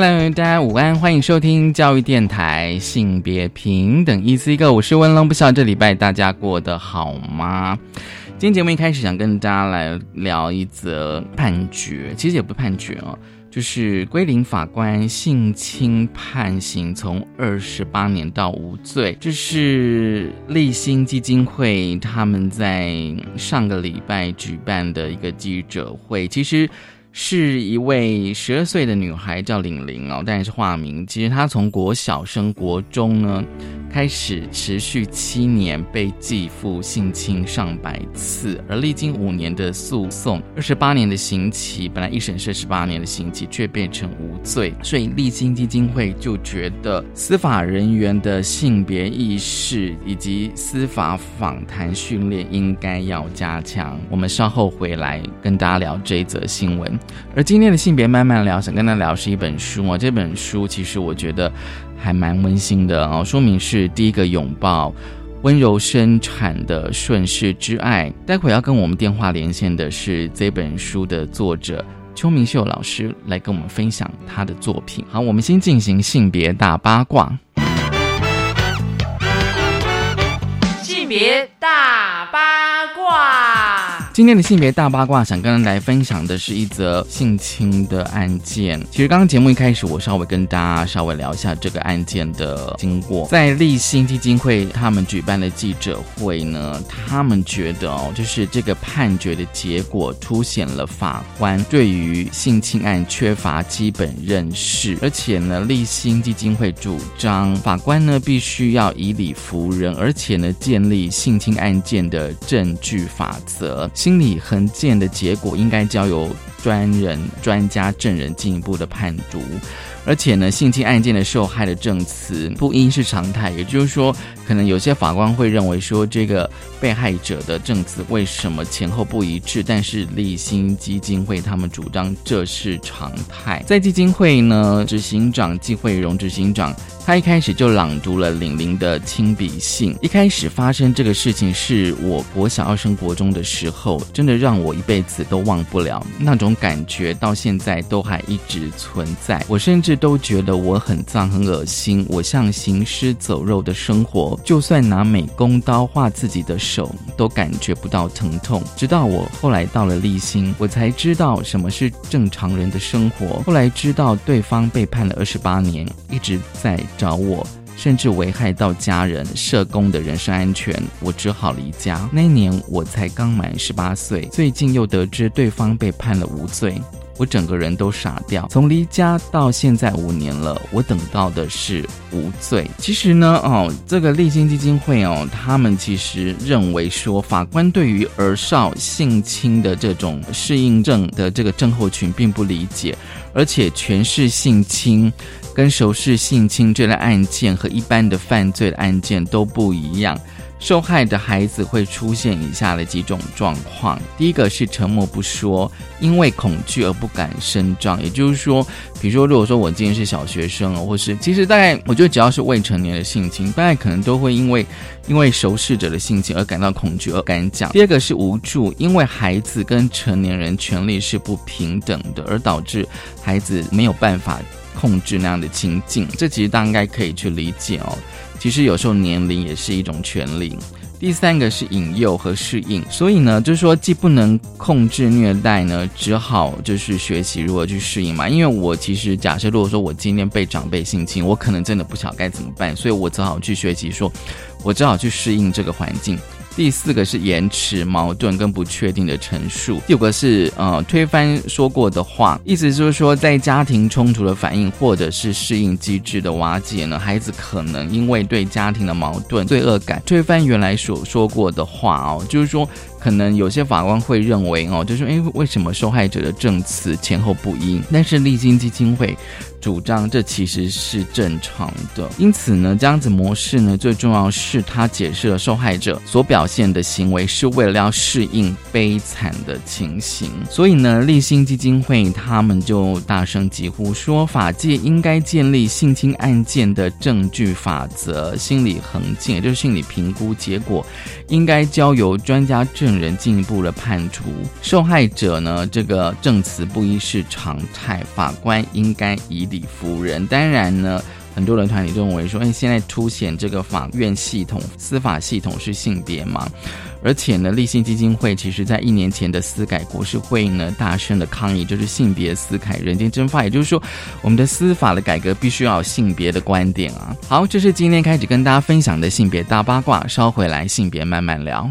Hello，大家午安，欢迎收听教育电台性别平等 Easy Go，我是温龙，不晓这礼拜大家过得好吗？今天节目一开始想跟大家来聊一则判决，其实也不判决哦，就是归零法官性侵判刑从二十八年到无罪，这是立新基金会他们在上个礼拜举办的一个记者会，其实。是一位十二岁的女孩，叫玲玲哦，但是化名。其实她从国小升国中呢，开始持续七年被继父性侵上百次，而历经五年的诉讼，二十八年的刑期，本来一审是十八年的刑期，却变成无罪。所以立新基金会就觉得司法人员的性别意识以及司法访谈训练应该要加强。我们稍后回来跟大家聊这一则新闻。而今天的性别慢慢聊，想跟他聊是一本书啊。这本书其实我觉得还蛮温馨的哦。书名是《第一个拥抱：温柔生产的顺势之爱》。待会要跟我们电话连线的是这本书的作者邱明秀老师，来跟我们分享他的作品。好，我们先进行性别大八卦。性别大八卦。今天的性别大八卦，想跟大家来分享的是一则性侵的案件。其实刚刚节目一开始，我稍微跟大家稍微聊一下这个案件的经过。在立新基金会他们举办的记者会呢，他们觉得哦，就是这个判决的结果凸显了法官对于性侵案缺乏基本认识，而且呢，立新基金会主张法官呢必须要以理服人，而且呢建立性侵案件的证据法则。心理横见的结果应该交由专人、专家、证人进一步的判读。而且呢，性侵案件的受害的证词不一是常态，也就是说，可能有些法官会认为说，这个被害者的证词为什么前后不一致？但是立新基金会他们主张这是常态。在基金会呢，执行长季慧荣执行长，他一开始就朗读了玲玲的亲笔信。一开始发生这个事情是我国小二升国中的时候，真的让我一辈子都忘不了那种感觉，到现在都还一直存在。我甚至。都觉得我很脏很恶心，我像行尸走肉的生活，就算拿美工刀划自己的手，都感觉不到疼痛。直到我后来到了立新，我才知道什么是正常人的生活。后来知道对方被判了二十八年，一直在找我，甚至危害到家人、社工的人身安全，我只好离家。那年我才刚满十八岁，最近又得知对方被判了无罪。我整个人都傻掉。从离家到现在五年了，我等到的是无罪。其实呢，哦，这个立新基金会哦，他们其实认为说，法官对于儿少性侵的这种适应症的这个症候群并不理解，而且权势性侵跟熟视性侵这类案件和一般的犯罪的案件都不一样。受害的孩子会出现以下的几种状况：第一个是沉默不说，因为恐惧而不敢声张。也就是说，比如说，如果说我今天是小学生或是其实大概，我觉得只要是未成年的性侵，大概可能都会因为因为熟视者的性侵而感到恐惧而敢讲。第二个是无助，因为孩子跟成年人权利是不平等的，而导致孩子没有办法控制那样的情境。这其实大家应该可以去理解哦。其实有时候年龄也是一种权利。第三个是引诱和适应，所以呢，就是说既不能控制虐待呢，只好就是学习如何去适应嘛。因为我其实假设，如果说我今天被长辈性侵，我可能真的不晓该怎么办，所以我只好去学习，说我只好去适应这个环境。第四个是延迟、矛盾跟不确定的陈述。第五个是呃推翻说过的话，意思就是说，在家庭冲突的反应或者是适应机制的瓦解呢，孩子可能因为对家庭的矛盾、罪恶感，推翻原来所说过的话哦，就是说可能有些法官会认为哦，就是哎，为什么受害者的证词前后不一？但是立新基金会。主张这其实是正常的，因此呢，这样子模式呢，最重要是他解释了受害者所表现的行为是为了要适应悲惨的情形，所以呢，立新基金会他们就大声疾呼说，法界应该建立性侵案件的证据法则，心理横径，也就是心理评估结果，应该交由专家证人进一步的判处。受害者呢，这个证词不一是常态，法官应该以。理服人，当然呢，很多人团体认为说，哎，现在凸显这个法院系统、司法系统是性别嘛？而且呢，立信基金会其实在一年前的司改国事会议呢，大声的抗议，就是性别司改人间蒸发，也就是说，我们的司法的改革必须要有性别的观点啊。好，这是今天开始跟大家分享的性别大八卦，稍回来性别慢慢聊。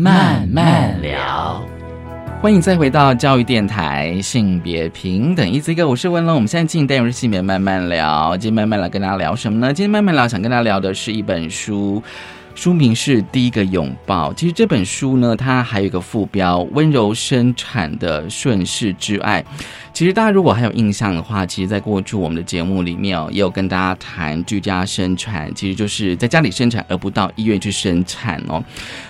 慢慢聊，欢迎再回到教育电台，性别平等，一字一个，我是文龙。我们现在进单元是性别慢慢聊，今天慢慢来跟大家聊什么呢？今天慢慢聊，想跟大家聊的是一本书。书名是《第一个拥抱》。其实这本书呢，它还有一个副标“温柔生产的顺势之爱”。其实大家如果还有印象的话，其实，在过去我们的节目里面哦，也有跟大家谈居家生产，其实就是在家里生产，而不到医院去生产哦。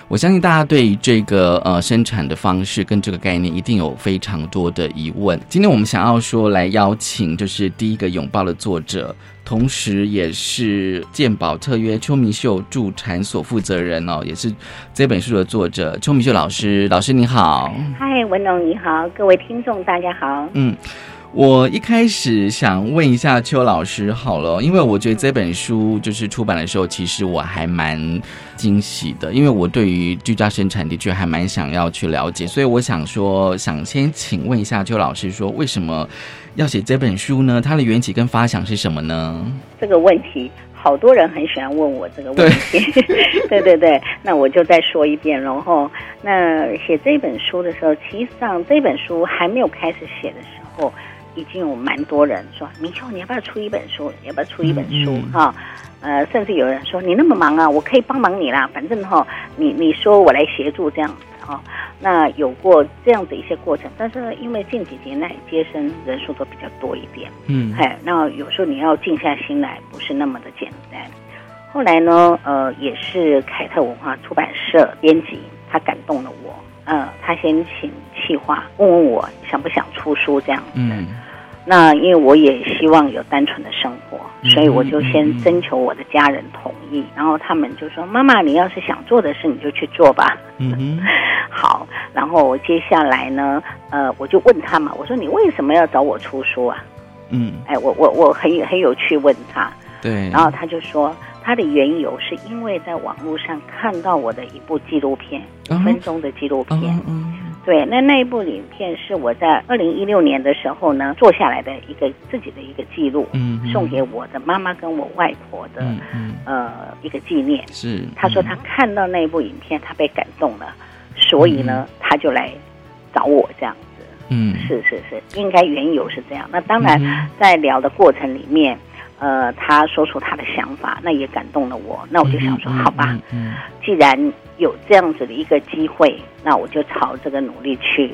我相信大家对于这个呃生产的方式跟这个概念，一定有非常多的疑问。今天我们想要说来邀请，就是《第一个拥抱》的作者。同时，也是鉴宝特约邱明秀助产所负责人哦，也是这本书的作者邱明秀老师。老师你好，嗨，文龙你好，各位听众大家好。嗯。我一开始想问一下邱老师好了，因为我觉得这本书就是出版的时候，其实我还蛮惊喜的，因为我对于居家生产的确还蛮想要去了解，所以我想说，想先请问一下邱老师，说为什么要写这本书呢？它的缘起跟发想是什么呢？这个问题。好多人很喜欢问我这个问题，对 对对，那我就再说一遍。然后，那写这本书的时候，其实上这本书还没有开始写的时候，已经有蛮多人说：“明秋，你要不要出一本书？要不要出一本书？”哈，呃，甚至有人说：“你那么忙啊，我可以帮忙你啦，反正哈，你你说我来协助这样。”哦，那有过这样的一些过程，但是因为近几年来接生人数都比较多一点，嗯，哎，那有时候你要静下心来不是那么的简单。后来呢，呃，也是凯特文化出版社编辑，他感动了我，呃，他先请企划问问我想不想出书这样子。那因为我也希望有单纯的生活，所以我就先征求我的家人同意，然后他们就说：“妈妈，你要是想做的事，你就去做吧。”嗯 好，然后我接下来呢，呃，我就问他嘛，我说：“你为什么要找我出书啊？”嗯，哎，我我我很很有趣问他，对，然后他就说他的缘由是因为在网络上看到我的一部纪录片，五分钟的纪录片。对，那那一部影片是我在二零一六年的时候呢做下来的一个自己的一个记录，嗯，送给我的妈妈跟我外婆的，嗯呃一个纪念。是，他说他看到那一部影片，他被感动了，所以呢他就来找我这样子。嗯，是是是，应该缘由是这样。那当然在聊的过程里面。呃，他说出他的想法，那也感动了我。那我就想说，好吧，嗯既然有这样子的一个机会，那我就朝这个努力去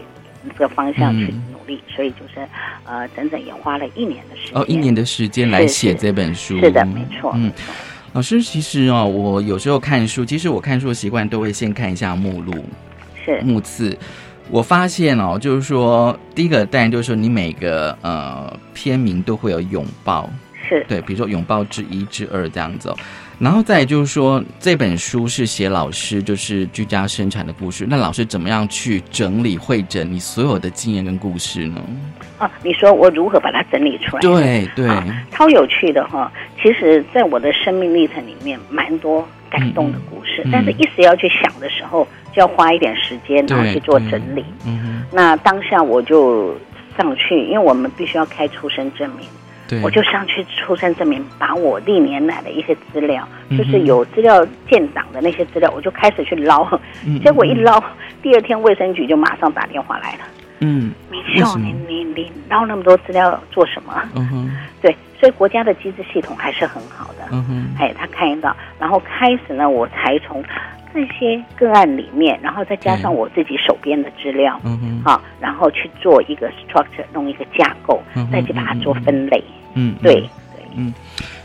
这个方向去努力。所以就是，呃，整整也花了一年的时间。哦，一年的时间来写这本书。是的，没错。嗯，老师，其实哦，我有时候看书，其实我看书的习惯都会先看一下目录，是目次。我发现哦，就是说，第一个当然就是说，你每个呃片名都会有拥抱。是对，比如说拥抱之一、之二这样子，然后再就是说，这本书是写老师就是居家生产的故事，那老师怎么样去整理、会诊你所有的经验跟故事呢？啊，你说我如何把它整理出来？对对，超有趣的哈！其实，在我的生命历程里面，蛮多感动的故事，但是一时要去想的时候，就要花一点时间，然后去做整理。嗯，那当下我就上去，因为我们必须要开出生证明。我就上去出生证明，把我历年来的一些资料，就是有资料建档的那些资料，我就开始去捞。结果一捞，第二天卫生局就马上打电话来了。嗯，明秀，你你你捞那么多资料做什么？嗯哼，对，所以国家的机制系统还是很好的。嗯哼，哎，他看得到，然后开始呢，我才从。这些个案里面，然后再加上我自己手边的资料，嗯好，然后去做一个 structure，弄一个架构，再去把它做分类。嗯，对对，嗯，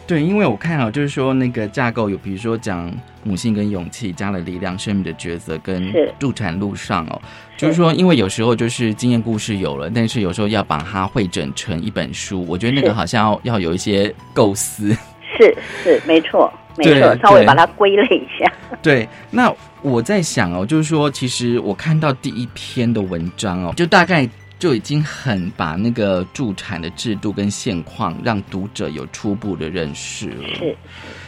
对，因为我看啊，就是说那个架构有，比如说讲母性跟勇气，加了力量、生命的抉择跟助产路上哦，就是说，因为有时候就是经验故事有了，但是有时候要把它汇整成一本书，我觉得那个好像要要有一些构思。是是，没错。没错，稍微把它归类一下。对，那我在想哦，就是说，其实我看到第一篇的文章哦，就大概就已经很把那个助产的制度跟现况让读者有初步的认识了。是，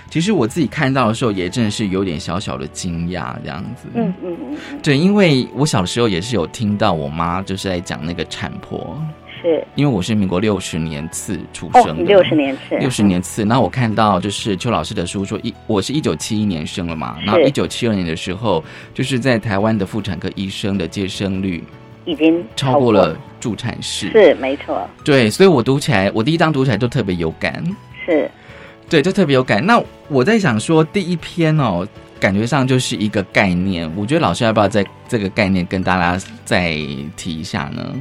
其实我自己看到的时候，也真的是有点小小的惊讶，这样子。嗯嗯嗯。对，因为我小的时候也是有听到我妈就是在讲那个产婆。是，因为我是民国六十年次出生的，六十年次，六十年次。那我看到就是邱老师的书说一，我是一九七一年生了嘛，然后一九七二年的时候，就是在台湾的妇产科医生的接生率已经超过了助产士，是没错。对，所以我读起来，我第一章读起来都特别有感，是，对，就特别有感。那我在想说，第一篇哦，感觉上就是一个概念，我觉得老师要不要在这个概念跟大家再提一下呢？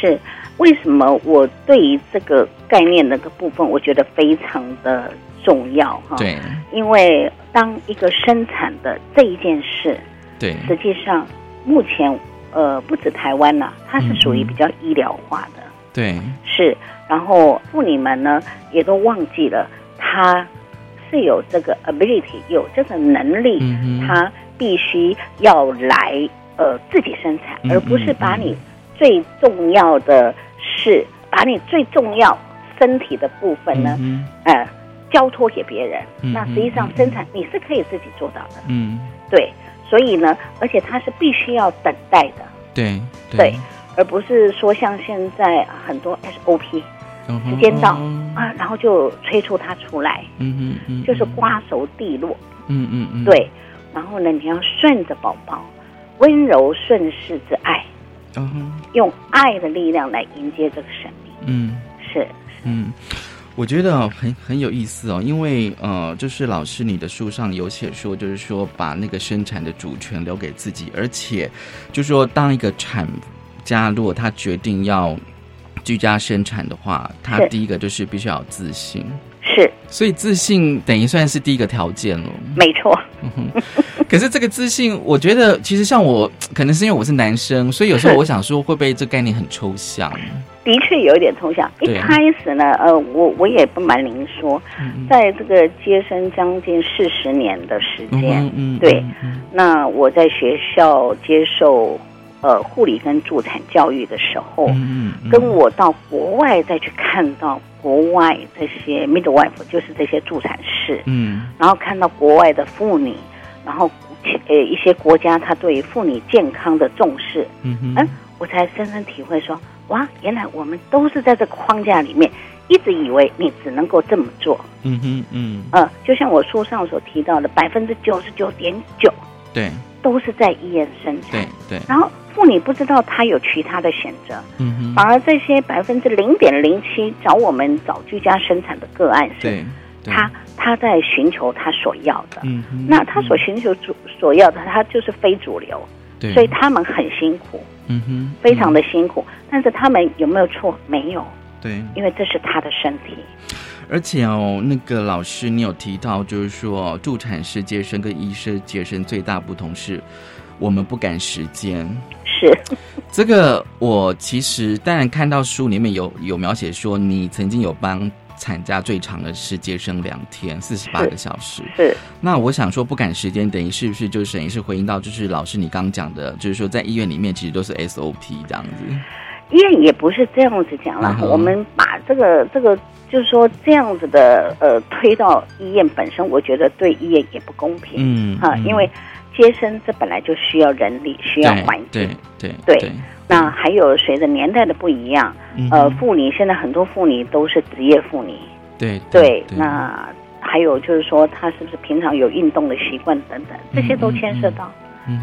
是。为什么我对于这个概念那个部分，我觉得非常的重要哈？对，因为当一个生产的这一件事，对，实际上目前呃不止台湾呐，它是属于比较医疗化的，对，是。然后妇女们呢也都忘记了，她是有这个 ability，有这个能力，她必须要来呃自己生产，而不是把你最重要的。是把把你最重要身体的部分呢，呃，交托给别人。那实际上生产你是可以自己做到的。嗯，对。所以呢，而且它是必须要等待的。对对，而不是说像现在很多 SOP，时间到啊，然后就催促他出来。嗯嗯嗯，就是瓜熟蒂落。嗯嗯嗯，对。然后呢，你要顺着宝宝，温柔顺势之爱。嗯用爱的力量来迎接这个生命。嗯，是，嗯，我觉得很很有意思哦，因为呃，就是老师你的书上有写说，就是说把那个生产的主权留给自己，而且就是说，当一个产家如果他决定要居家生产的话，他第一个就是必须要自信。是，所以自信等于算是第一个条件了。没错。可是这个自信，我觉得其实像我，可能是因为我是男生，所以有时候我想说，会不会这概念很抽象？的确有一点抽象。一开始呢，呃，我我也不瞒您说，在这个接生将近四十年的时间，对，那我在学校接受。呃，护理跟助产教育的时候，跟我到国外再去看到国外这些 midwife，就是这些助产士，嗯，然后看到国外的妇女，然后呃一些国家他对妇女健康的重视，嗯嗯，我才深深体会说，哇，原来我们都是在这个框架里面，一直以为你只能够这么做，嗯哼嗯，呃，就像我书上所提到的，百分之九十九点九，对，都是在医院生产，对对，然后。妇女不知道她有其他的选择，嗯反而这些百分之零点零七找我们找居家生产的个案是，他他在寻求他所要的，嗯那他所寻求主所要的，他就是非主流，对，所以他们很辛苦，嗯哼，非常的辛苦，但是他们有没有错？没有，对，因为这是他的身体，而且哦，那个老师你有提到，就是说助产士接生跟医生接生最大不同是。我们不赶时间，是 这个。我其实当然看到书里面有有描写说，你曾经有帮产假最长的是接生两天，四十八个小时。是。那我想说，不赶时间等于是不是就等于是回应到，就是老师你刚讲的，就是说在医院里面其实都是 SOP 这样子。医院也不是这样子讲了，我们把这个这个就是说这样子的呃推到医院本身，我觉得对医院也不公平。嗯。哈，因为。接生这本来就需要人力，需要环境，对对对。那还有随着年代的不一样，呃，妇女现在很多妇女都是职业妇女，对对。那还有就是说，她是不是平常有运动的习惯等等，这些都牵涉到。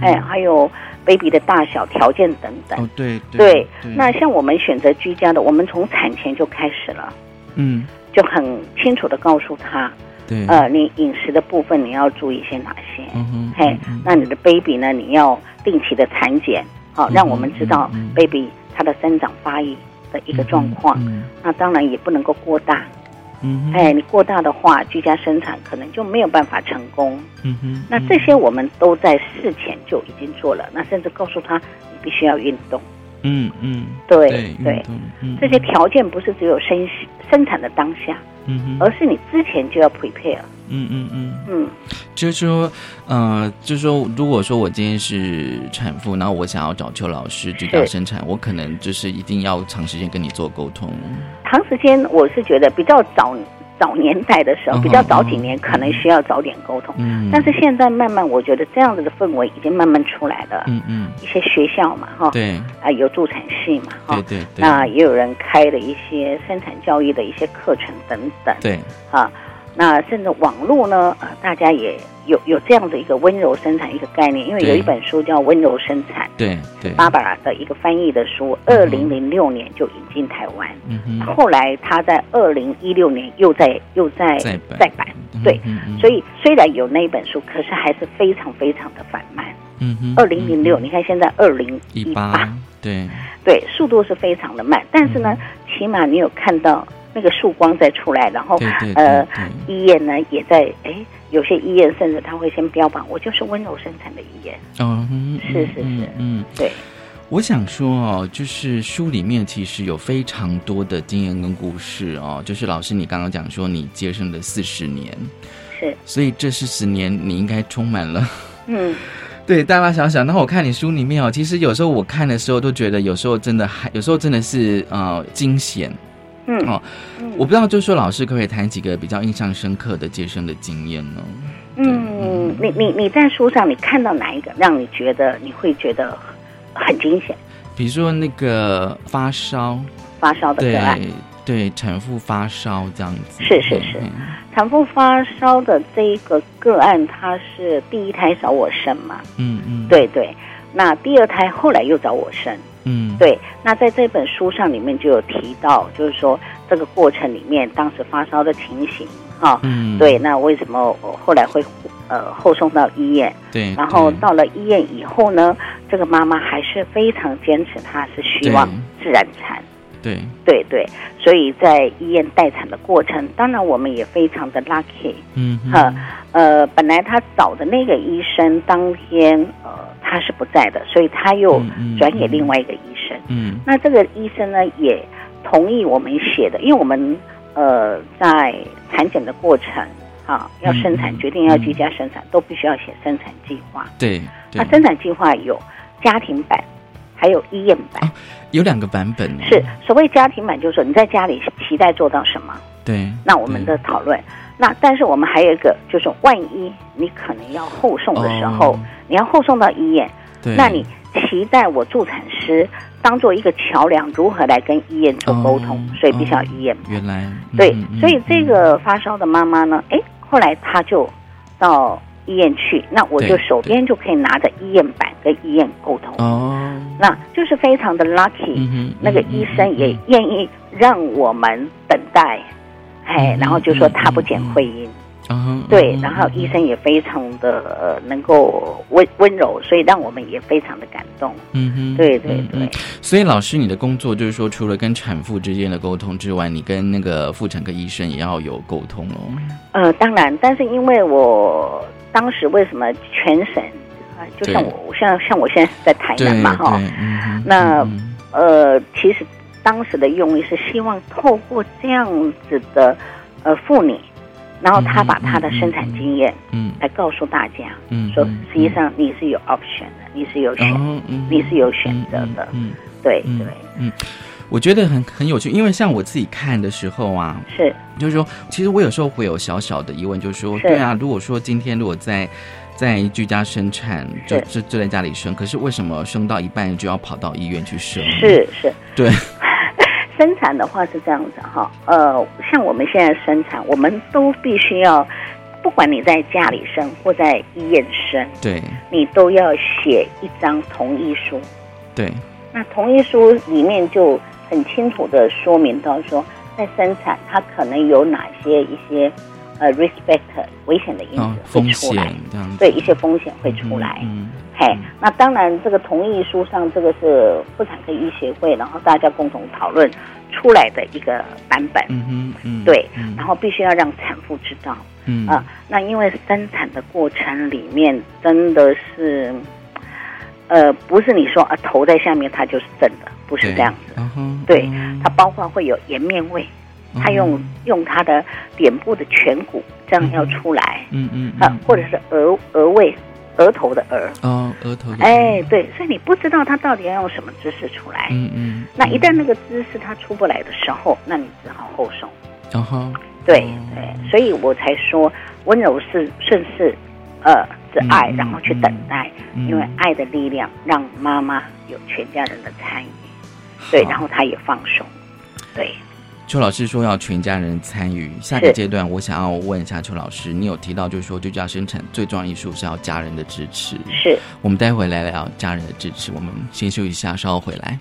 哎，还有 baby 的大小条件等等。哦，对对。那像我们选择居家的，我们从产前就开始了，嗯，就很清楚的告诉她。对，呃，你饮食的部分你要注意些哪些？嗯哼，嘿，那你的 baby 呢？你要定期的产检，好，让我们知道 baby 它的生长发育的一个状况。那当然也不能够过大，嗯，哎，你过大的话，居家生产可能就没有办法成功。嗯哼，那这些我们都在事前就已经做了，那甚至告诉他你必须要运动。嗯嗯，对对，这些条件不是只有生生产的当下。嗯哼，而是你之前就要 prepare。嗯嗯嗯嗯，就是说，呃，就是说，如果说我今天是产妇，然后我想要找邱老师指导生产，我可能就是一定要长时间跟你做沟通。长时间，我是觉得比较早。早年代的时候，比较早几年，可能需要早点沟通。嗯，但是现在慢慢，我觉得这样子的氛围已经慢慢出来了。嗯嗯，一些学校嘛，哈，对，啊，有助产系嘛，哈，对对，那也有人开了一些生产教育的一些课程等等。对，啊。那甚至网络呢？呃，大家也有有这样的一个温柔生产一个概念，因为有一本书叫《温柔生产》，对对，芭芭拉的一个翻译的书，二零零六年就引进台湾，嗯后来他在二零一六年又在又在再版，对，所以虽然有那一本书，可是还是非常非常的缓慢，嗯哼，二零零六，你看现在二零一八，对。对，速度是非常的慢，但是呢，起码你有看到。那个曙光再出来，然后呃，医院呢也在哎，有些医院甚至他会先标榜我就是温柔生产的医院。嗯，是是是，嗯，对。我想说哦，就是书里面其实有非常多的经验跟故事哦，就是老师你刚刚讲说你接生了四十年，是，所以这四十年你应该充满了嗯 对，大大小小。那我看你书里面哦，其实有时候我看的时候都觉得，有时候真的还，有时候真的是呃惊险。嗯，哦，我不知道，就是说老师可不可以谈几个比较印象深刻的接生的经验呢？嗯，你你你在书上你看到哪一个让你觉得你会觉得很惊险？比如说那个发烧，发烧的个案。对产妇发烧这样子，是是是，产妇发烧的这一个个案，他是第一胎找我生嘛，嗯嗯，对对，那第二胎后来又找我生，嗯，对，那在这本书上里面就有提到，就是说这个过程里面当时发烧的情形，哈，嗯，对，那为什么后来会呃后送到医院？对，然后到了医院以后呢，这个妈妈还是非常坚持，她是希望自然产。对。对对，所以在医院待产的过程，当然我们也非常的 lucky，嗯，哈，呃，本来他找的那个医生当天呃他是不在的，所以他又转给另外一个医生，嗯，那这个医生呢也同意我们写的，因为我们呃在产检的过程，啊，要生产决定要居家生产，都必须要写生产计划，对，那生产计划有家庭版。还有医院版，有两个版本。是所谓家庭版，就是说你在家里期待做到什么？对。那我们的讨论，那但是我们还有一个，就是万一你可能要后送的时候，你要后送到医院，那你期待我助产师当做一个桥梁，如何来跟医院做沟通？所以必须要医院。原来。对，所以这个发烧的妈妈呢，哎，后来她就到。医院去，那我就手边就可以拿着医院版跟医院沟通哦，那就是非常的 lucky，那个医生也愿意让我们等待，哎，然后就说他不剪会阴。对，然后医生也非常的呃能够温温柔，所以让我们也非常的感动。嗯哼，对对对。所以老师，你的工作就是说，除了跟产妇之间的沟通之外，你跟那个妇产科医生也要有沟通哦。呃，当然，但是因为我。当时为什么全省啊？就像我像像我现在是在台南嘛哈，那呃，其实当时的用意是希望透过这样子的呃妇女，然后她把她的生产经验嗯来告诉大家，嗯，说实际上你是有 option 的，你是有选，你是有选择的，嗯，对对，嗯。我觉得很很有趣，因为像我自己看的时候啊，是，就是说，其实我有时候会有小小的疑问，就是说，对啊，如果说今天如果在在居家生产，就就就在家里生，可是为什么生到一半就要跑到医院去生？是是，对，生产的话是这样子哈，呃，像我们现在生产，我们都必须要，不管你在家里生或在医院生，对，你都要写一张同意书，对，那同意书里面就。很清楚的说明到说，在生产它可能有哪些一些呃 respect 危险的因子会出来，对一些风险会出来。嘿，那当然这个同意书上这个是妇产科医学会，然后大家共同讨论出来的一个版本。嗯嗯，对，然后必须要让产妇知道。嗯啊，那因为生产的过程里面真的是，呃，不是你说啊头在下面它就是正的。不是这样子，对它包括会有颜面位，它用用他的脸部的颧骨这样要出来，嗯嗯啊，或者是额额位额头的额。哦额头，哎对，所以你不知道他到底要用什么姿势出来，嗯嗯，那一旦那个姿势他出不来的时候，那你只好后送，然后对对，所以我才说温柔是顺势，呃是爱，然后去等待，因为爱的力量让妈妈有全家人的参与。对，然后他也放松。对，邱老师说要全家人参与。下个阶段，我想要问一下邱老师，你有提到就是说，居家生产最重要因素是要家人的支持。是，我们待会来聊家人的支持。我们先休息一下，稍后回来。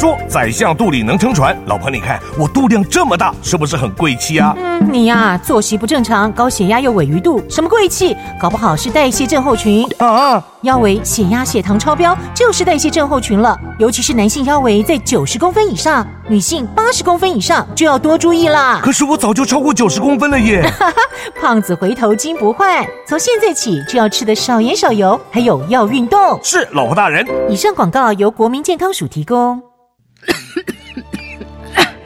说宰相肚里能撑船，老婆你看我肚量这么大，是不是很贵气啊？嗯，你呀作息不正常，高血压又尾鱼肚，什么贵气？搞不好是代谢症候群啊！腰围、血压、血糖超标就是代谢症候群了，尤其是男性腰围在九十公分以上，女性八十公分以上就要多注意啦。可是我早就超过九十公分了耶！胖子回头金不换，从现在起就要吃的少盐少油，还有要运动。是老婆大人。以上广告由国民健康署提供。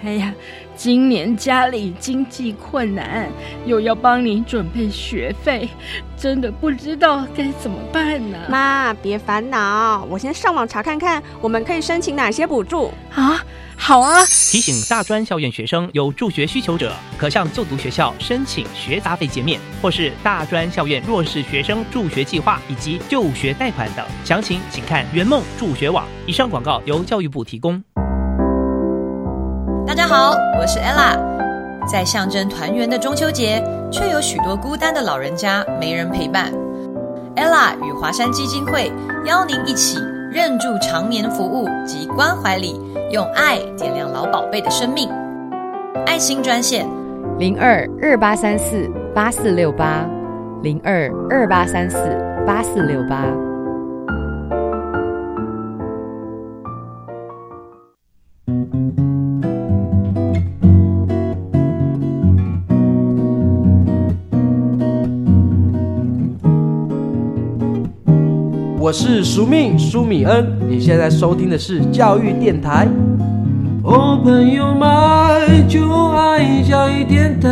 哎呀，今年家里经济困难，又要帮你准备学费，真的不知道该怎么办呢。妈，别烦恼，我先上网查看看，我们可以申请哪些补助啊？好啊！提醒大专校院学生有助学需求者，可向就读学校申请学杂费减免，或是大专校院弱势学生助学计划以及就学贷款等。详情请看圆梦助学网。以上广告由教育部提供。好，我是 ella。在象征团圆的中秋节，却有许多孤单的老人家没人陪伴。ella 与华山基金会邀您一起认住长眠服务及关怀里。用爱点亮老宝贝的生命，爱心专线零二二八三四八四六八零二二八三四八四六八。我是苏命苏米恩，你现在收听的是教育电台。哦，朋友们就爱教育电台。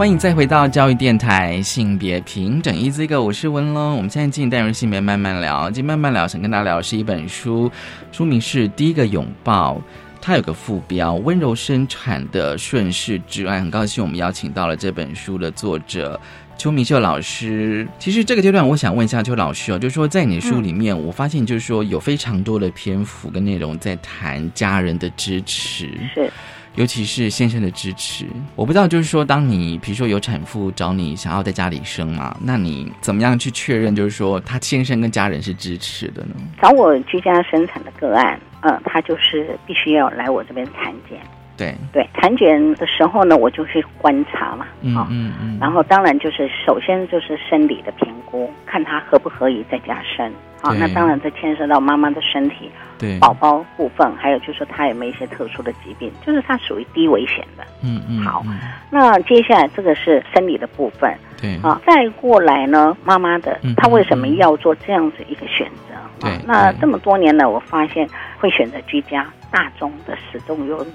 欢迎再回到教育电台，性别平等一这个，我是文龙。我们现在进单元性别慢慢聊，今天慢慢聊，想跟大家聊的是一本书，书名是《第一个拥抱》，它有个副标“温柔生产的顺势之爱”。很高兴我们邀请到了这本书的作者邱明秀老师。其实这个阶段，我想问一下邱老师哦，就是说在你的书里面，我发现就是说有非常多的篇幅跟内容在谈家人的支持。是。尤其是先生的支持，我不知道，就是说，当你比如说有产妇找你想要在家里生嘛，那你怎么样去确认，就是说他先生跟家人是支持的呢？找我居家生产的个案，嗯，他就是必须要来我这边产检。对对，产检的时候呢，我就去观察嘛，啊，嗯嗯，然后当然就是首先就是生理的评估，看他合不合以在家生。好，那当然这牵涉到妈妈的身体，对宝宝部分，还有就是说他有没有一些特殊的疾病，就是他属于低危险的。嗯嗯。好，那接下来这个是生理的部分。对。啊，再过来呢，妈妈的，她为什么要做这样子一个选择？对。那这么多年呢，我发现会选择居家，大众的始终有。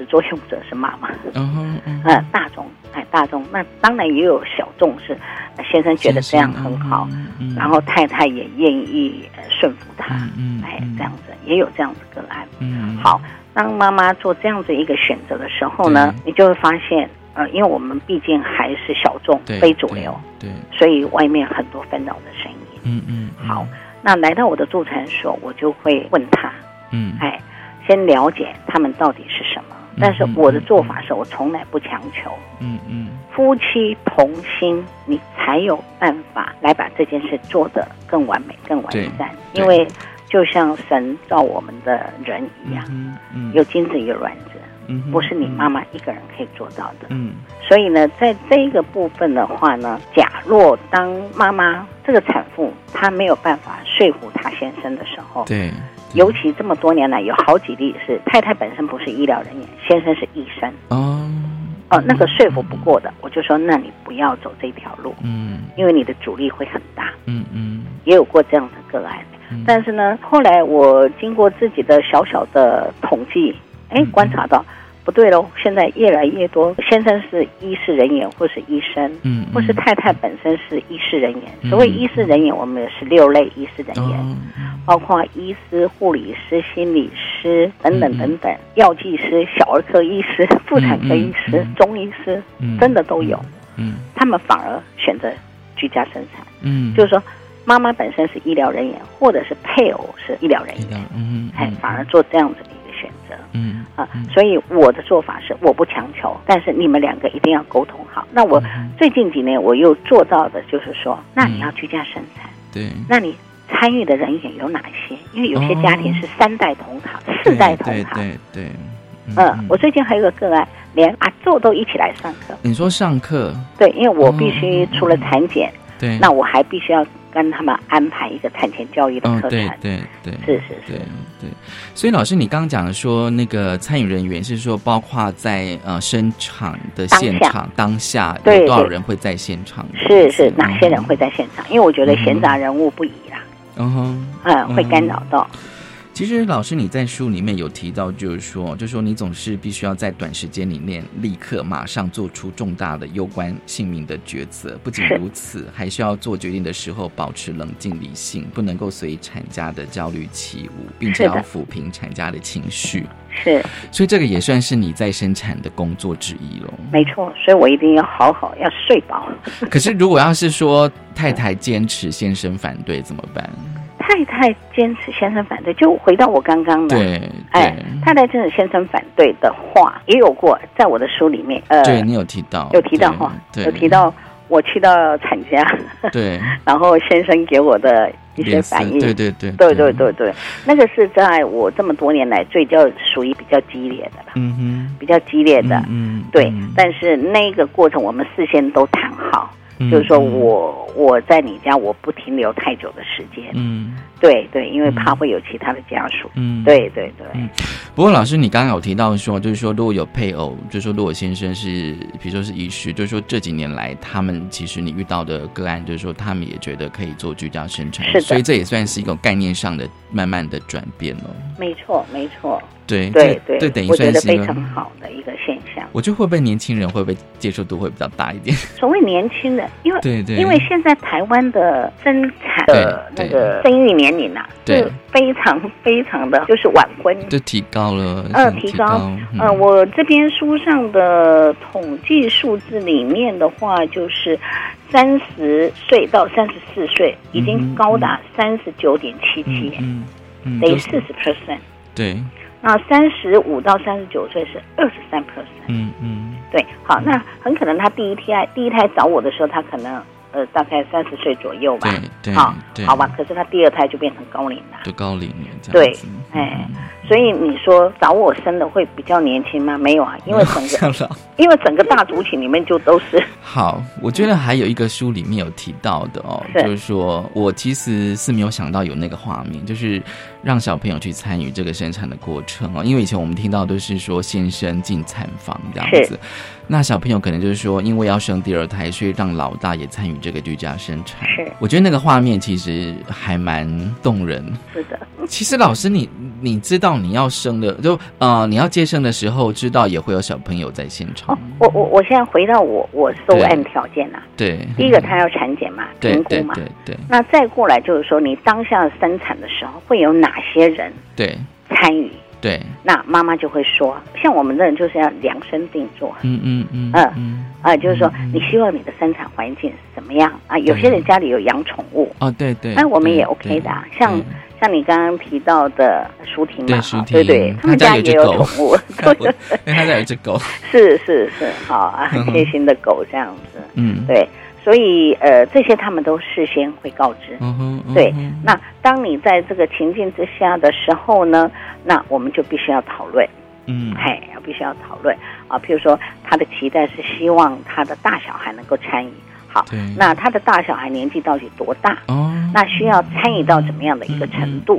始作俑者是妈妈。嗯哼嗯。大众哎，大众那当然也有小众是。先生觉得这样很好，然后太太也愿意顺服他，嗯哎，这样子也有这样子个案。好，当妈妈做这样子一个选择的时候呢，你就会发现，呃，因为我们毕竟还是小众、非主流，对，所以外面很多纷扰的声音。嗯嗯。好，那来到我的助产所，我就会问他，嗯，哎，先了解他们到底是什么。但是我的做法是我从来不强求。嗯嗯。夫妻同心，你才有办法来把这件事做得更完美、更完善。因为就像神造我们的人一样，嗯嗯有精子有卵子，不是你妈妈一个人可以做到的。嗯，所以呢，在这一个部分的话呢，假若当妈妈这个产妇她没有办法说服她先生的时候，对，尤其这么多年来有好几例是太太本身不是医疗人员，先生是医生。哦。哦，那个说服不过的，我就说，那你不要走这条路，嗯，因为你的阻力会很大，嗯嗯，也有过这样的个案，但是呢，后来我经过自己的小小的统计，哎，观察到不对喽，现在越来越多先生是医师人员或是医生，嗯，或是太太本身是医师人员，所谓医师人员，我们有十六类医师人员，包括医师、护理师、心理师等等等等，药剂师、小儿科医师、妇产科医师、中医师，真的都有。嗯，他们反而选择居家生产。嗯，就是说妈妈本身是医疗人员，或者是配偶是医疗人员，嗯，哎，反而做这样子的择。嗯啊，所以我的做法是我不强求，但是你们两个一定要沟通好。那我最近几年我又做到的就是说，那你要居家生产，对，那你参与的人员有哪些？因为有些家庭是三代同堂、四代同堂，对对。嗯，我最近还有个个案，连阿宙都一起来上课。你说上课？对，因为我必须除了产检，对，那我还必须要跟他们安排一个产前教育的课程。对对对，是是是，对。所以老师，你刚刚讲的说那个参与人员是说，包括在呃生产的现场当下有多少人会在现场？是是，哪些人会在现场？因为我觉得闲杂人物不宜啦。嗯哼，嗯，会干扰到。其实老师你在书里面有提到，就是说，就说你总是必须要在短时间里面立刻马上做出重大的攸关性命的抉择。不仅如此，还需要做决定的时候保持冷静理性，不能够随产家的焦虑起舞，并且要抚平产家的情绪。是，所以这个也算是你在生产的工作之一喽。没错，所以我一定要好好要睡饱。可是如果要是说太太坚持，先生反对怎么办？太太坚持，先生反对，就回到我刚刚的，对，哎，太太坚持，先生反对的话，也有过，在我的书里面，呃，对你有提到，有提到哈，有提到我去到产家，对，然后先生给我的一些反应，对对对，对对对。对，那个是在我这么多年来最叫属于比较激烈的了，嗯哼，比较激烈的，嗯，对，但是那个过程我们事先都谈好。就是说我我在你家我不停留太久的时间，嗯，对对，因为怕会有其他的家属，嗯，对对对。不过老师，你刚刚有提到说，就是说如果有配偶，就是说如果先生是，比如说是医师，就是说这几年来他们其实你遇到的个案，就是说他们也觉得可以做居家生产，是所以这也算是一种概念上的慢慢的转变了。没错，没错。对对对，对，等于算是非常好的一个现象。我觉得会不会年轻人会不会接受度会比较大一点？所谓年轻人，因为对对，因为现在台湾的生产的那个生育年龄啊，对非常非常的就是晚婚，就提高了。呃，提高。呃，我这边书上的统计数字里面的话，就是三十岁到三十四岁已经高达三十九点七七，嗯嗯，等于四十 percent。对。那三十五到三十九岁是二十三 percent，嗯嗯，对，好，那很可能他第一胎第一胎找我的时候，他可能呃大概三十岁左右吧，对对，好，好吧，可是他第二胎就变成高龄了，就高龄了，对，哎。所以你说找我生的会比较年轻吗？没有啊，因为整个 因为整个大族群里面就都是。好，我觉得还有一个书里面有提到的哦，就是说我其实是没有想到有那个画面，就是让小朋友去参与这个生产的过程哦。因为以前我们听到都是说先生进产房这样子，那小朋友可能就是说因为要生第二胎，所以让老大也参与这个居家生产。是，我觉得那个画面其实还蛮动人。是的，其实老师你你知道。你要生的就呃，你要接生的时候，知道也会有小朋友在现场。我我我现在回到我我收案条件呐。对，第一个他要产检嘛，评估嘛。对对。那再过来就是说，你当下生产的时候会有哪些人对参与？对。那妈妈就会说，像我们的人就是要量身定做。嗯嗯嗯。嗯啊，就是说你希望你的生产环境怎么样啊？有些人家里有养宠物。哦，对对。那我们也 OK 的，像。像你刚刚提到的舒婷嘛，对对，他们家也有宠物，因为他家有一只狗，是是是，好啊，很贴心的狗这样子，嗯，对，所以呃，这些他们都事先会告知，嗯哼，对，那当你在这个情境之下的时候呢，那我们就必须要讨论，嗯，嘿，要必须要讨论。啊，譬如说他的期待是希望他的大小孩能够参与。好，那他的大小孩年纪到底多大？哦，那需要参与到怎么样的一个程度？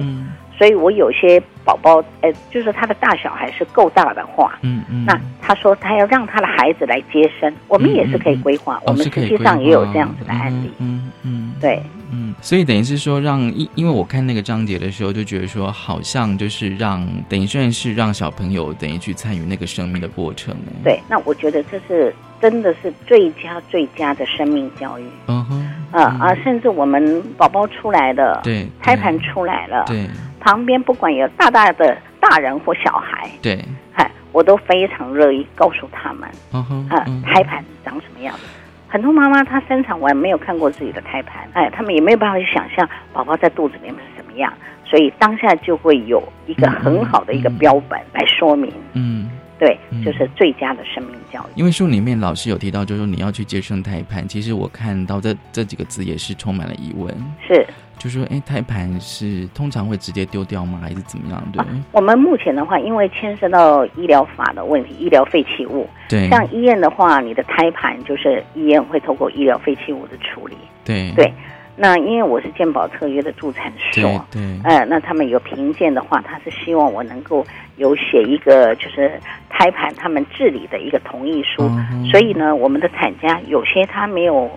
所以我有些宝宝，呃，就是他的大小还是够大的话，嗯嗯，那他说他要让他的孩子来接生，我们也是可以规划，我们实际上也有这样子的案例，嗯嗯，对，嗯，所以等于是说让，因因为我看那个章节的时候就觉得说，好像就是让，等于算是让小朋友等于去参与那个生命的过程，对，那我觉得这是。真的是最佳最佳的生命。教育。嗯哼，啊啊，甚至我们宝宝出来了，对，胎盘出来了，对，旁边不管有大大的大人或小孩，对，嗨，我都非常乐意告诉他们，嗯哼，啊，胎盘长什么样子。很多妈妈她生产完没有看过自己的胎盘，哎，他们也没有办法去想象宝宝在肚子里面是什么样，所以当下就会有一个很好的一个标本来说明，嗯。对，就是最佳的生命教育。因为书里面老师有提到，就是说你要去接生胎盘。其实我看到这这几个字也是充满了疑问。是，就说哎，胎盘是通常会直接丢掉吗？还是怎么样？对。我们目前的话，因为牵涉到医疗法的问题，医疗废弃物。对。像医院的话，你的胎盘就是医院会透过医疗废弃物的处理。对。对。那因为我是健保特约的助产师，对，呃，那他们有评鉴的话，他是希望我能够有写一个就是胎盘他们治理的一个同意书，所以呢，我们的产家有些他没有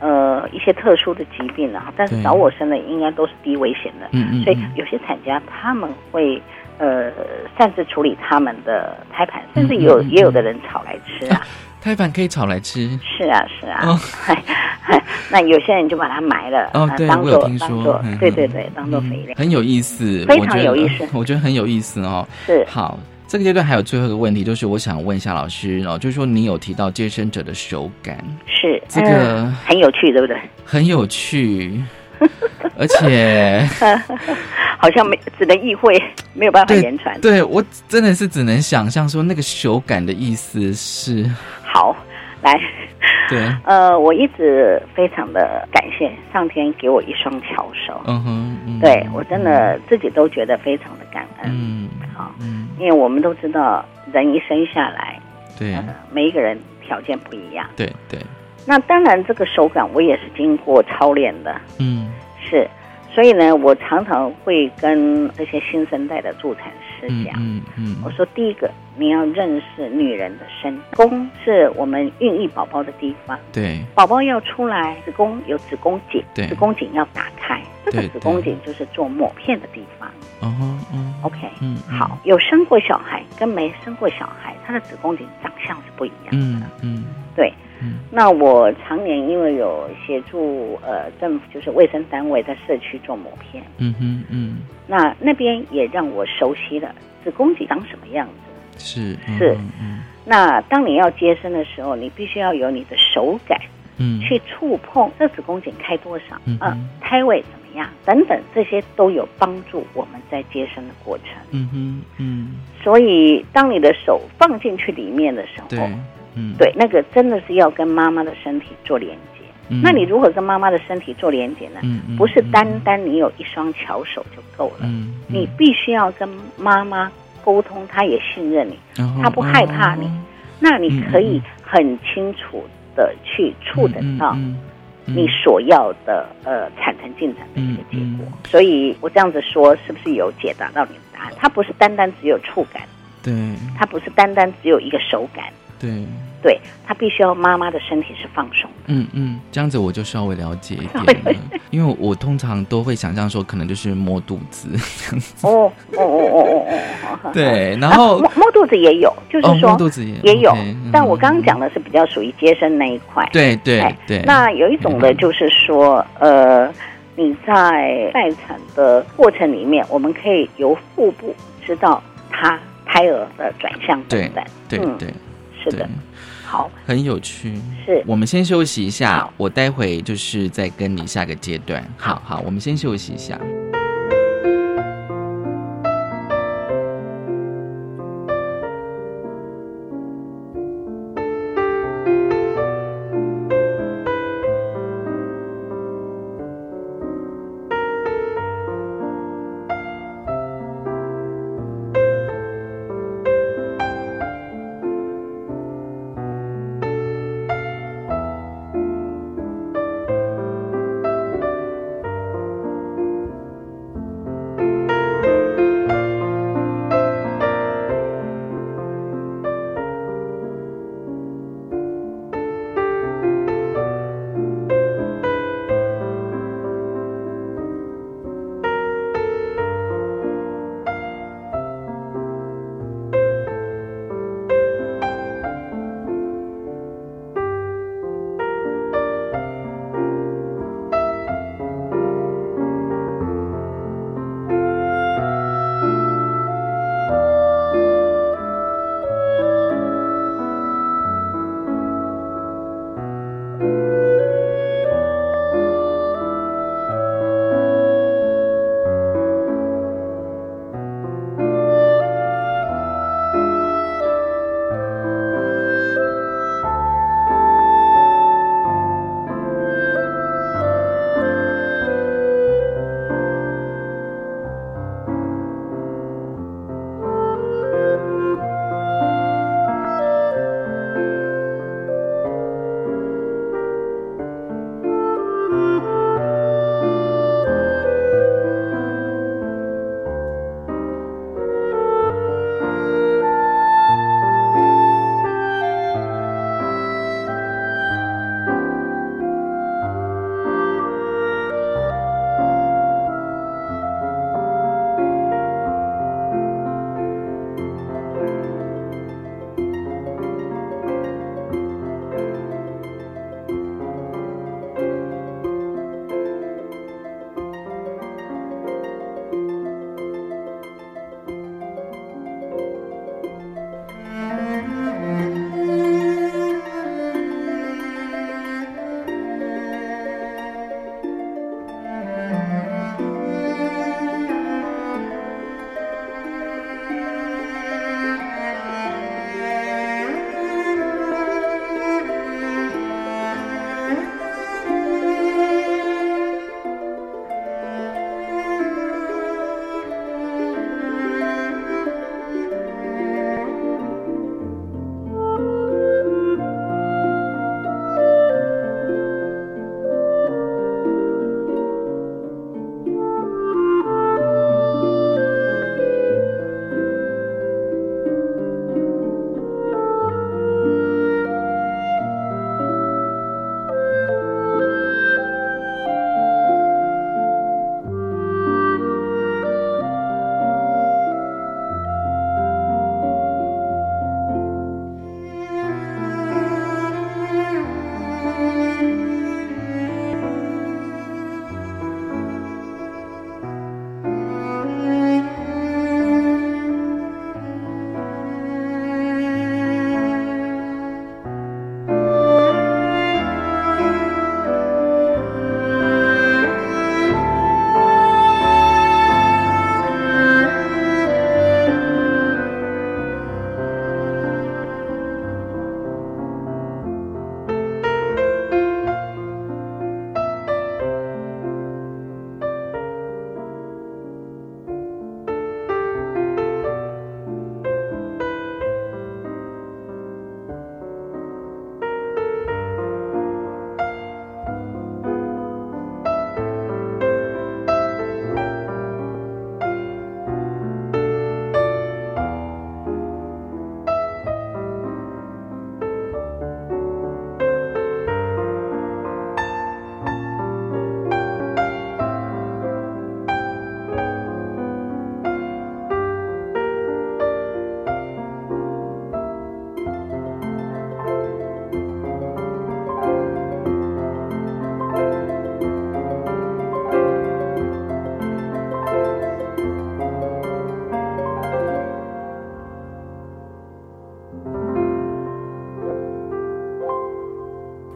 呃一些特殊的疾病啊，但是找我生的应该都是低危险的，嗯嗯，所以有些产家他们会呃擅自处理他们的胎盘，甚至有也有的人炒来吃啊。胎盘可以炒来吃，是啊是啊，那有些人就把它埋了，哦，对，我有听说，对对对，当做肥料，很有意思，非常有意思，我觉得很有意思哦。是。好，这个阶段还有最后一个问题，就是我想问一下老师哦，就是说你有提到接生者的手感，是这个很有趣，对不对？很有趣，而且 好像没只能意会，没有办法言传。对我真的是只能想象说那个手感的意思是。好，来，对，呃，我一直非常的感谢上天给我一双巧手，嗯哼，对我真的自己都觉得非常的感恩，嗯，好，嗯。因为我们都知道人一生下来，对，每一个人条件不一样，对对，那当然这个手感我也是经过操练的，嗯，是。所以呢，我常常会跟这些新生代的助产师讲，嗯嗯，我说第一个，你要认识女人的身宫是我们孕育宝宝的地方，对，宝宝要出来，子宫有子宫颈，对，子宫颈要打开，这个子宫颈就是做抹片的地方，哦嗯，OK，嗯，好，有生过小孩跟没生过小孩，他的子宫颈长相是不一样的，嗯嗯，对。那我常年因为有协助呃政府就是卫生单位在社区做膜片，嗯哼嗯，那那边也让我熟悉了子宫颈长什么样子，是是，那当你要接生的时候，你必须要有你的手感，嗯，去触碰这子宫颈开多少，嗯，胎位怎么样等等，这些都有帮助我们在接生的过程，嗯哼嗯，所以当你的手放进去里面的时候，对。嗯，对，那个真的是要跟妈妈的身体做连接。嗯，那你如何跟妈妈的身体做连接呢？嗯不是单单你有一双巧手就够了。嗯，你必须要跟妈妈沟通，她也信任你，她不害怕你，那你可以很清楚的去触诊到你所要的呃产程进展的一个结果。所以我这样子说，是不是有解答到你的答案？它不是单单只有触感，对，它不是单单只有一个手感，对。对他必须要妈妈的身体是放松。嗯嗯，这样子我就稍微了解一点 了，因为我通常都会想象说，可能就是摸肚子这样子。哦哦哦哦哦哦。对，然后摸摸肚子也有，就是说摸肚子也也有，但我刚刚讲的是比较属于接生那一块。对对对。那有一种的就是说，呃，你在待产的过程里面，我们可以由腹部知道他胎儿的转向等等。对对，是的。好，很有趣。是我们先休息一下，我待会就是再跟你下个阶段。好好，我们先休息一下。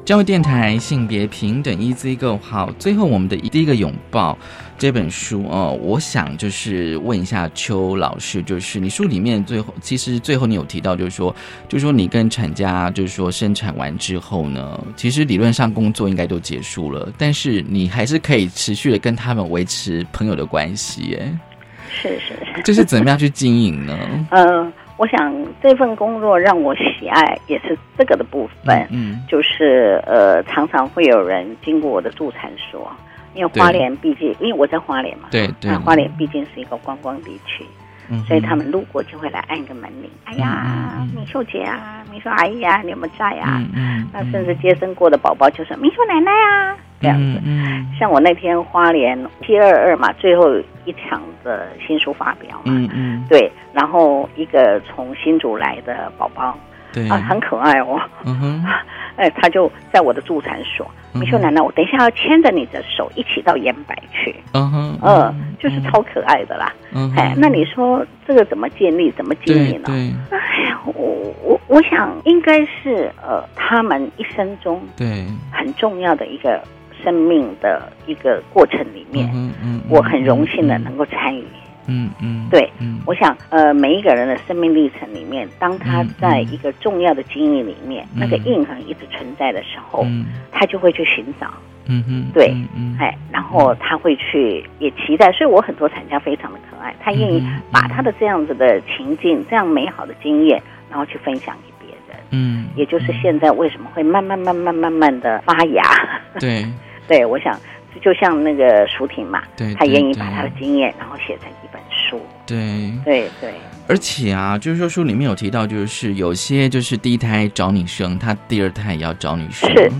教育电台性别平等 Easy Go 好，最后我们的第一个拥抱这本书哦，我想就是问一下邱老师，就是你书里面最后其实最后你有提到，就是说，就是说你跟产家就是说生产完之后呢，其实理论上工作应该都结束了，但是你还是可以持续的跟他们维持朋友的关系，哎，是是是，这是怎么样去经营呢？嗯。我想这份工作让我喜爱，也是这个的部分。嗯，就是呃，常常会有人经过我的助产所，因为花莲毕竟，因为我在花莲嘛，对对，花莲毕竟是一个观光地区。所以他们路过就会来按一个门铃，哎呀，明秀姐啊，明秀阿姨啊，你有没有在啊？那甚至接生过的宝宝就说明秀奶奶啊，这样子。像我那天花莲 T 二二嘛，最后一场的新书发表嘛，嗯嗯，对，然后一个从新竹来的宝宝。对啊，很可爱哦。嗯哼，哎，他就在我的助产所。你说奶奶，我等一下要牵着你的手一起到延白去。嗯哼，嗯，就是超可爱的啦。嗯，哎，那你说这个怎么建立，怎么经营呢？哎呀，我我我想应该是呃，他们一生中对很重要的一个生命的一个过程里面，嗯嗯，我很荣幸的能够参与。嗯嗯，对，我想呃，每一个人的生命历程里面，当他在一个重要的经历里面，那个印痕一直存在的时候，他就会去寻找，嗯嗯，对，哎，然后他会去也期待，所以我很多产家非常的可爱，他愿意把他的这样子的情境，这样美好的经验，然后去分享给别人，嗯，也就是现在为什么会慢慢慢慢慢慢的发芽，对，对，我想就像那个舒婷嘛，对，他愿意把他的经验，然后写成一本书。对对对，而且啊，就是说书里面有提到，就是有些就是第一胎找女生，他第二胎也要找女生，是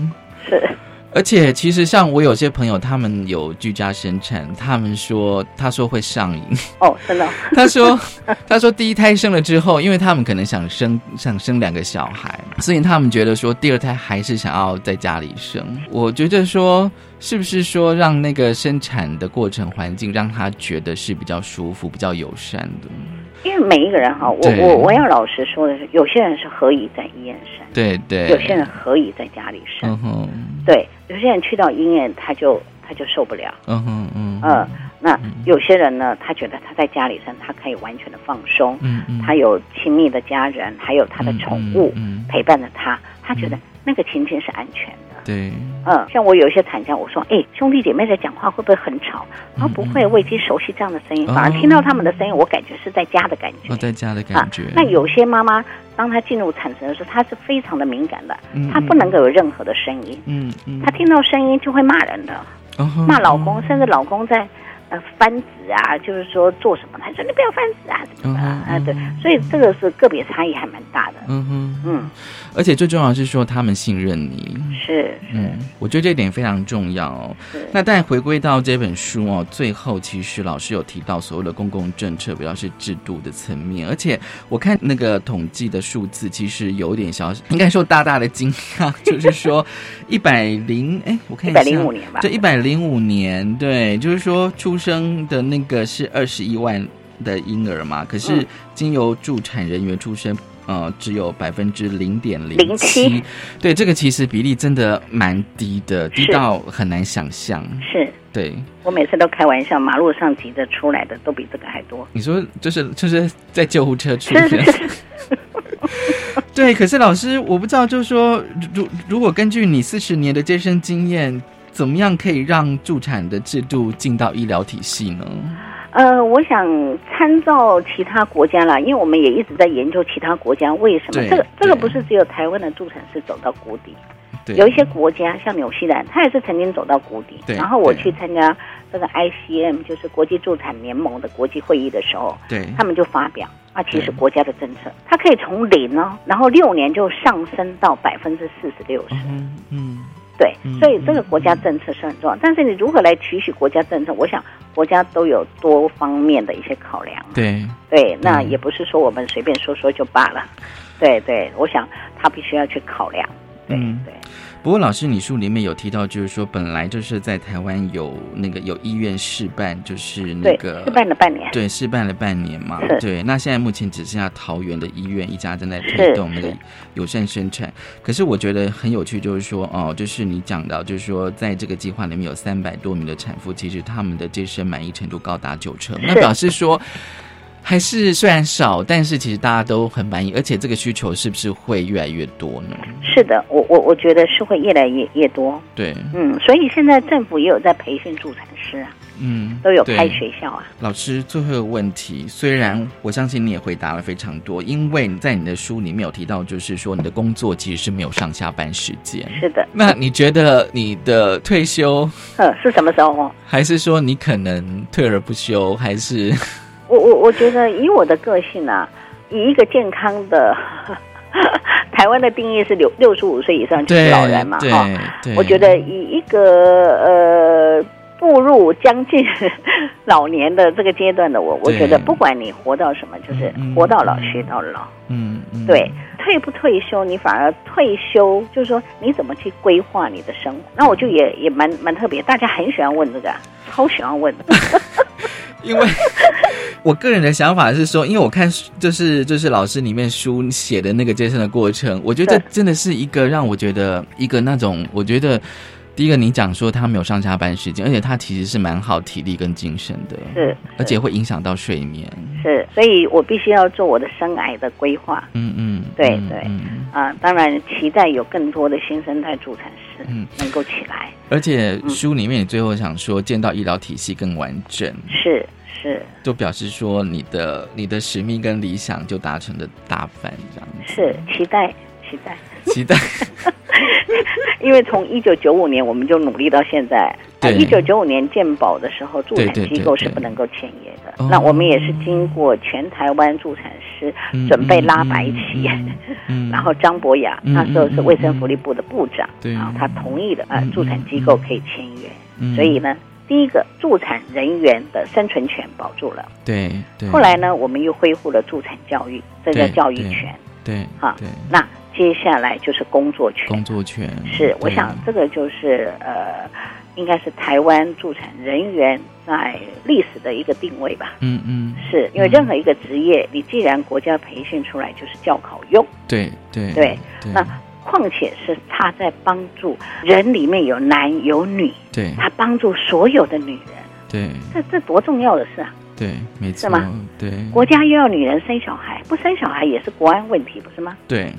是。而且其实像我有些朋友，他们有居家生产，他们说他说会上瘾哦，真的。他说 他说第一胎生了之后，因为他们可能想生想生两个小孩，所以他们觉得说第二胎还是想要在家里生。我觉得说。是不是说让那个生产的过程环境让他觉得是比较舒服、比较友善的？因为每一个人哈，我我我要老实说的是，有些人是何以在医院生，对对；有些人何以在家里生，对；有些人去到医院他就他就受不了，嗯哼嗯。嗯。那有些人呢，他觉得他在家里生，他可以完全的放松，嗯嗯，他有亲密的家人，还有他的宠物陪伴着他，他觉得那个情境是安全的。对，嗯，像我有一些产家，我说，哎，兄弟姐妹在讲话会不会很吵？他不会，我已经熟悉这样的声音，反而听到他们的声音，我感觉是在家的感觉。在家的感觉。那有些妈妈，当她进入产程的时候，她是非常的敏感的，她不能够有任何的声音。嗯嗯。她听到声音就会骂人的，骂老公，甚至老公在呃。翻子啊，就是说做什么？他说你不要犯死啊，怎么的啊？对，所以这个是个别差异还蛮大的。嗯哼，嗯，而且最重要是说他们信任你。是，嗯，我觉得这点非常重要。哦。那但回归到这本书哦，最后其实老师有提到所有的公共政策，比较是制度的层面。而且我看那个统计的数字，其实有点小，应该说大大的惊讶，就是说 一百零哎，我看一百零五年吧，对，一百零五年，对，就是说出。生的那个是二十一万的婴儿嘛？可是经由助产人员出生，呃，只有百分之零点零七。对，这个其实比例真的蛮低的，低到很难想象。是，对。我每次都开玩笑，马路上挤着出来的都比这个还多。你说，就是就是在救护车出 现。对，可是老师，我不知道，就是说，如如果根据你四十年的接生经验。怎么样可以让助产的制度进到医疗体系呢？呃，我想参照其他国家啦，因为我们也一直在研究其他国家为什么这个这个不是只有台湾的助产是走到谷底，有一些国家像纽西兰，它也是曾经走到谷底。然后我去参加这个 ICM，就是国际助产联盟的国际会议的时候，对，他们就发表啊，其实国家的政策，它可以从零呢，然后六年就上升到百分之四十六十。嗯。对，所以这个国家政策是很重要，但是你如何来提取国家政策？我想国家都有多方面的一些考量。对对，那也不是说我们随便说说就罢了。对对，我想他必须要去考量。对对。不过老师，你书里面有提到，就是说本来就是在台湾有那个有医院试办，就是那个试办了半年，对，试办了半年嘛。对，那现在目前只剩下桃园的医院一家正在推动那个友善生产。可是我觉得很有趣，就是说哦，就是你讲到，就是说在这个计划里面有三百多名的产妇，其实他们的这生满意程度高达九成，那表示说。还是虽然少，但是其实大家都很满意，而且这个需求是不是会越来越多呢？是的，我我我觉得是会越来越越多。对，嗯，所以现在政府也有在培训助产师啊，嗯，都有开学校啊。老师，最后一个问题，虽然我相信你也回答了非常多，因为你在你的书里面有提到，就是说你的工作其实是没有上下班时间。是的，那你觉得你的退休，呃，是什么时候？还是说你可能退而不休？还是？我我我觉得以我的个性啊，以一个健康的 台湾的定义是六六十五岁以上就是老人嘛哈。我觉得以一个呃步入将近 老年的这个阶段的我，我觉得不管你活到什么，就是活到老学到老。嗯，对，退不退休，你反而退休，就是说你怎么去规划你的生活？那我就也也蛮蛮特别，大家很喜欢问这个，超喜欢问。因为我个人的想法是说，因为我看就是就是老师里面书写的那个健身的过程，我觉得真的是一个让我觉得一个那种，我觉得第一个你讲说他没有上下班时间，而且他其实是蛮好体力跟精神的，是，而且会影响到睡眠，是，所以我必须要做我的生癌的规划，嗯嗯，对对，啊，当然期待有更多的新生代助产师嗯。能够起来。而且书里面你最后想说，见到医疗体系更完整，是是，就表示说你的你的使命跟理想就达成了大半，这样是期待期待期待，因为从一九九五年我们就努力到现在。一九九五年建保的时候，助产机构是不能够签约的。那我们也是经过全台湾助产师准备拉白旗，然后张博雅那时候是卫生福利部的部长，然后他同意了，呃，助产机构可以签约。所以呢，第一个助产人员的生存权保住了。对。后来呢，我们又恢复了助产教育，这叫教育权。对。哈。那接下来就是工作权。工作权。是，我想这个就是呃。应该是台湾助产人员在历史的一个定位吧。嗯嗯，是因为任何一个职业，你既然国家培训出来就是教考用。对对对。那况且是他在帮助人里面有男有女。对。他帮助所有的女人。对。这这多重要的事啊！对，没错。是吗？对。国家又要女人生小孩，不生小孩也是国安问题，不是吗？对。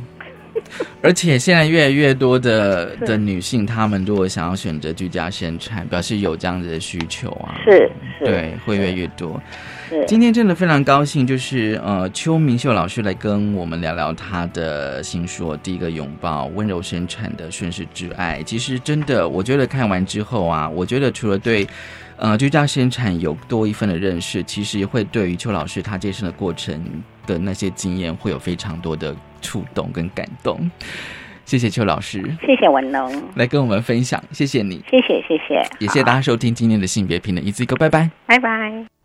而且现在越来越多的的女性，她们如果想要选择居家生产，表示有这样子的需求啊，是，对，会越来越多。是，今天真的非常高兴，就是呃，邱明秀老师来跟我们聊聊他的新书《第一个拥抱：温柔生产的顺势之爱》。其实真的，我觉得看完之后啊，我觉得除了对呃居家生产有多一份的认识，其实也会对于邱老师他接生的过程的那些经验，会有非常多的。触动跟感动，谢谢邱老师，谢谢文龙。来跟我们分享，谢谢你，谢谢谢谢，也谢谢大家收听今天的性别平等一字一个，拜拜，拜拜。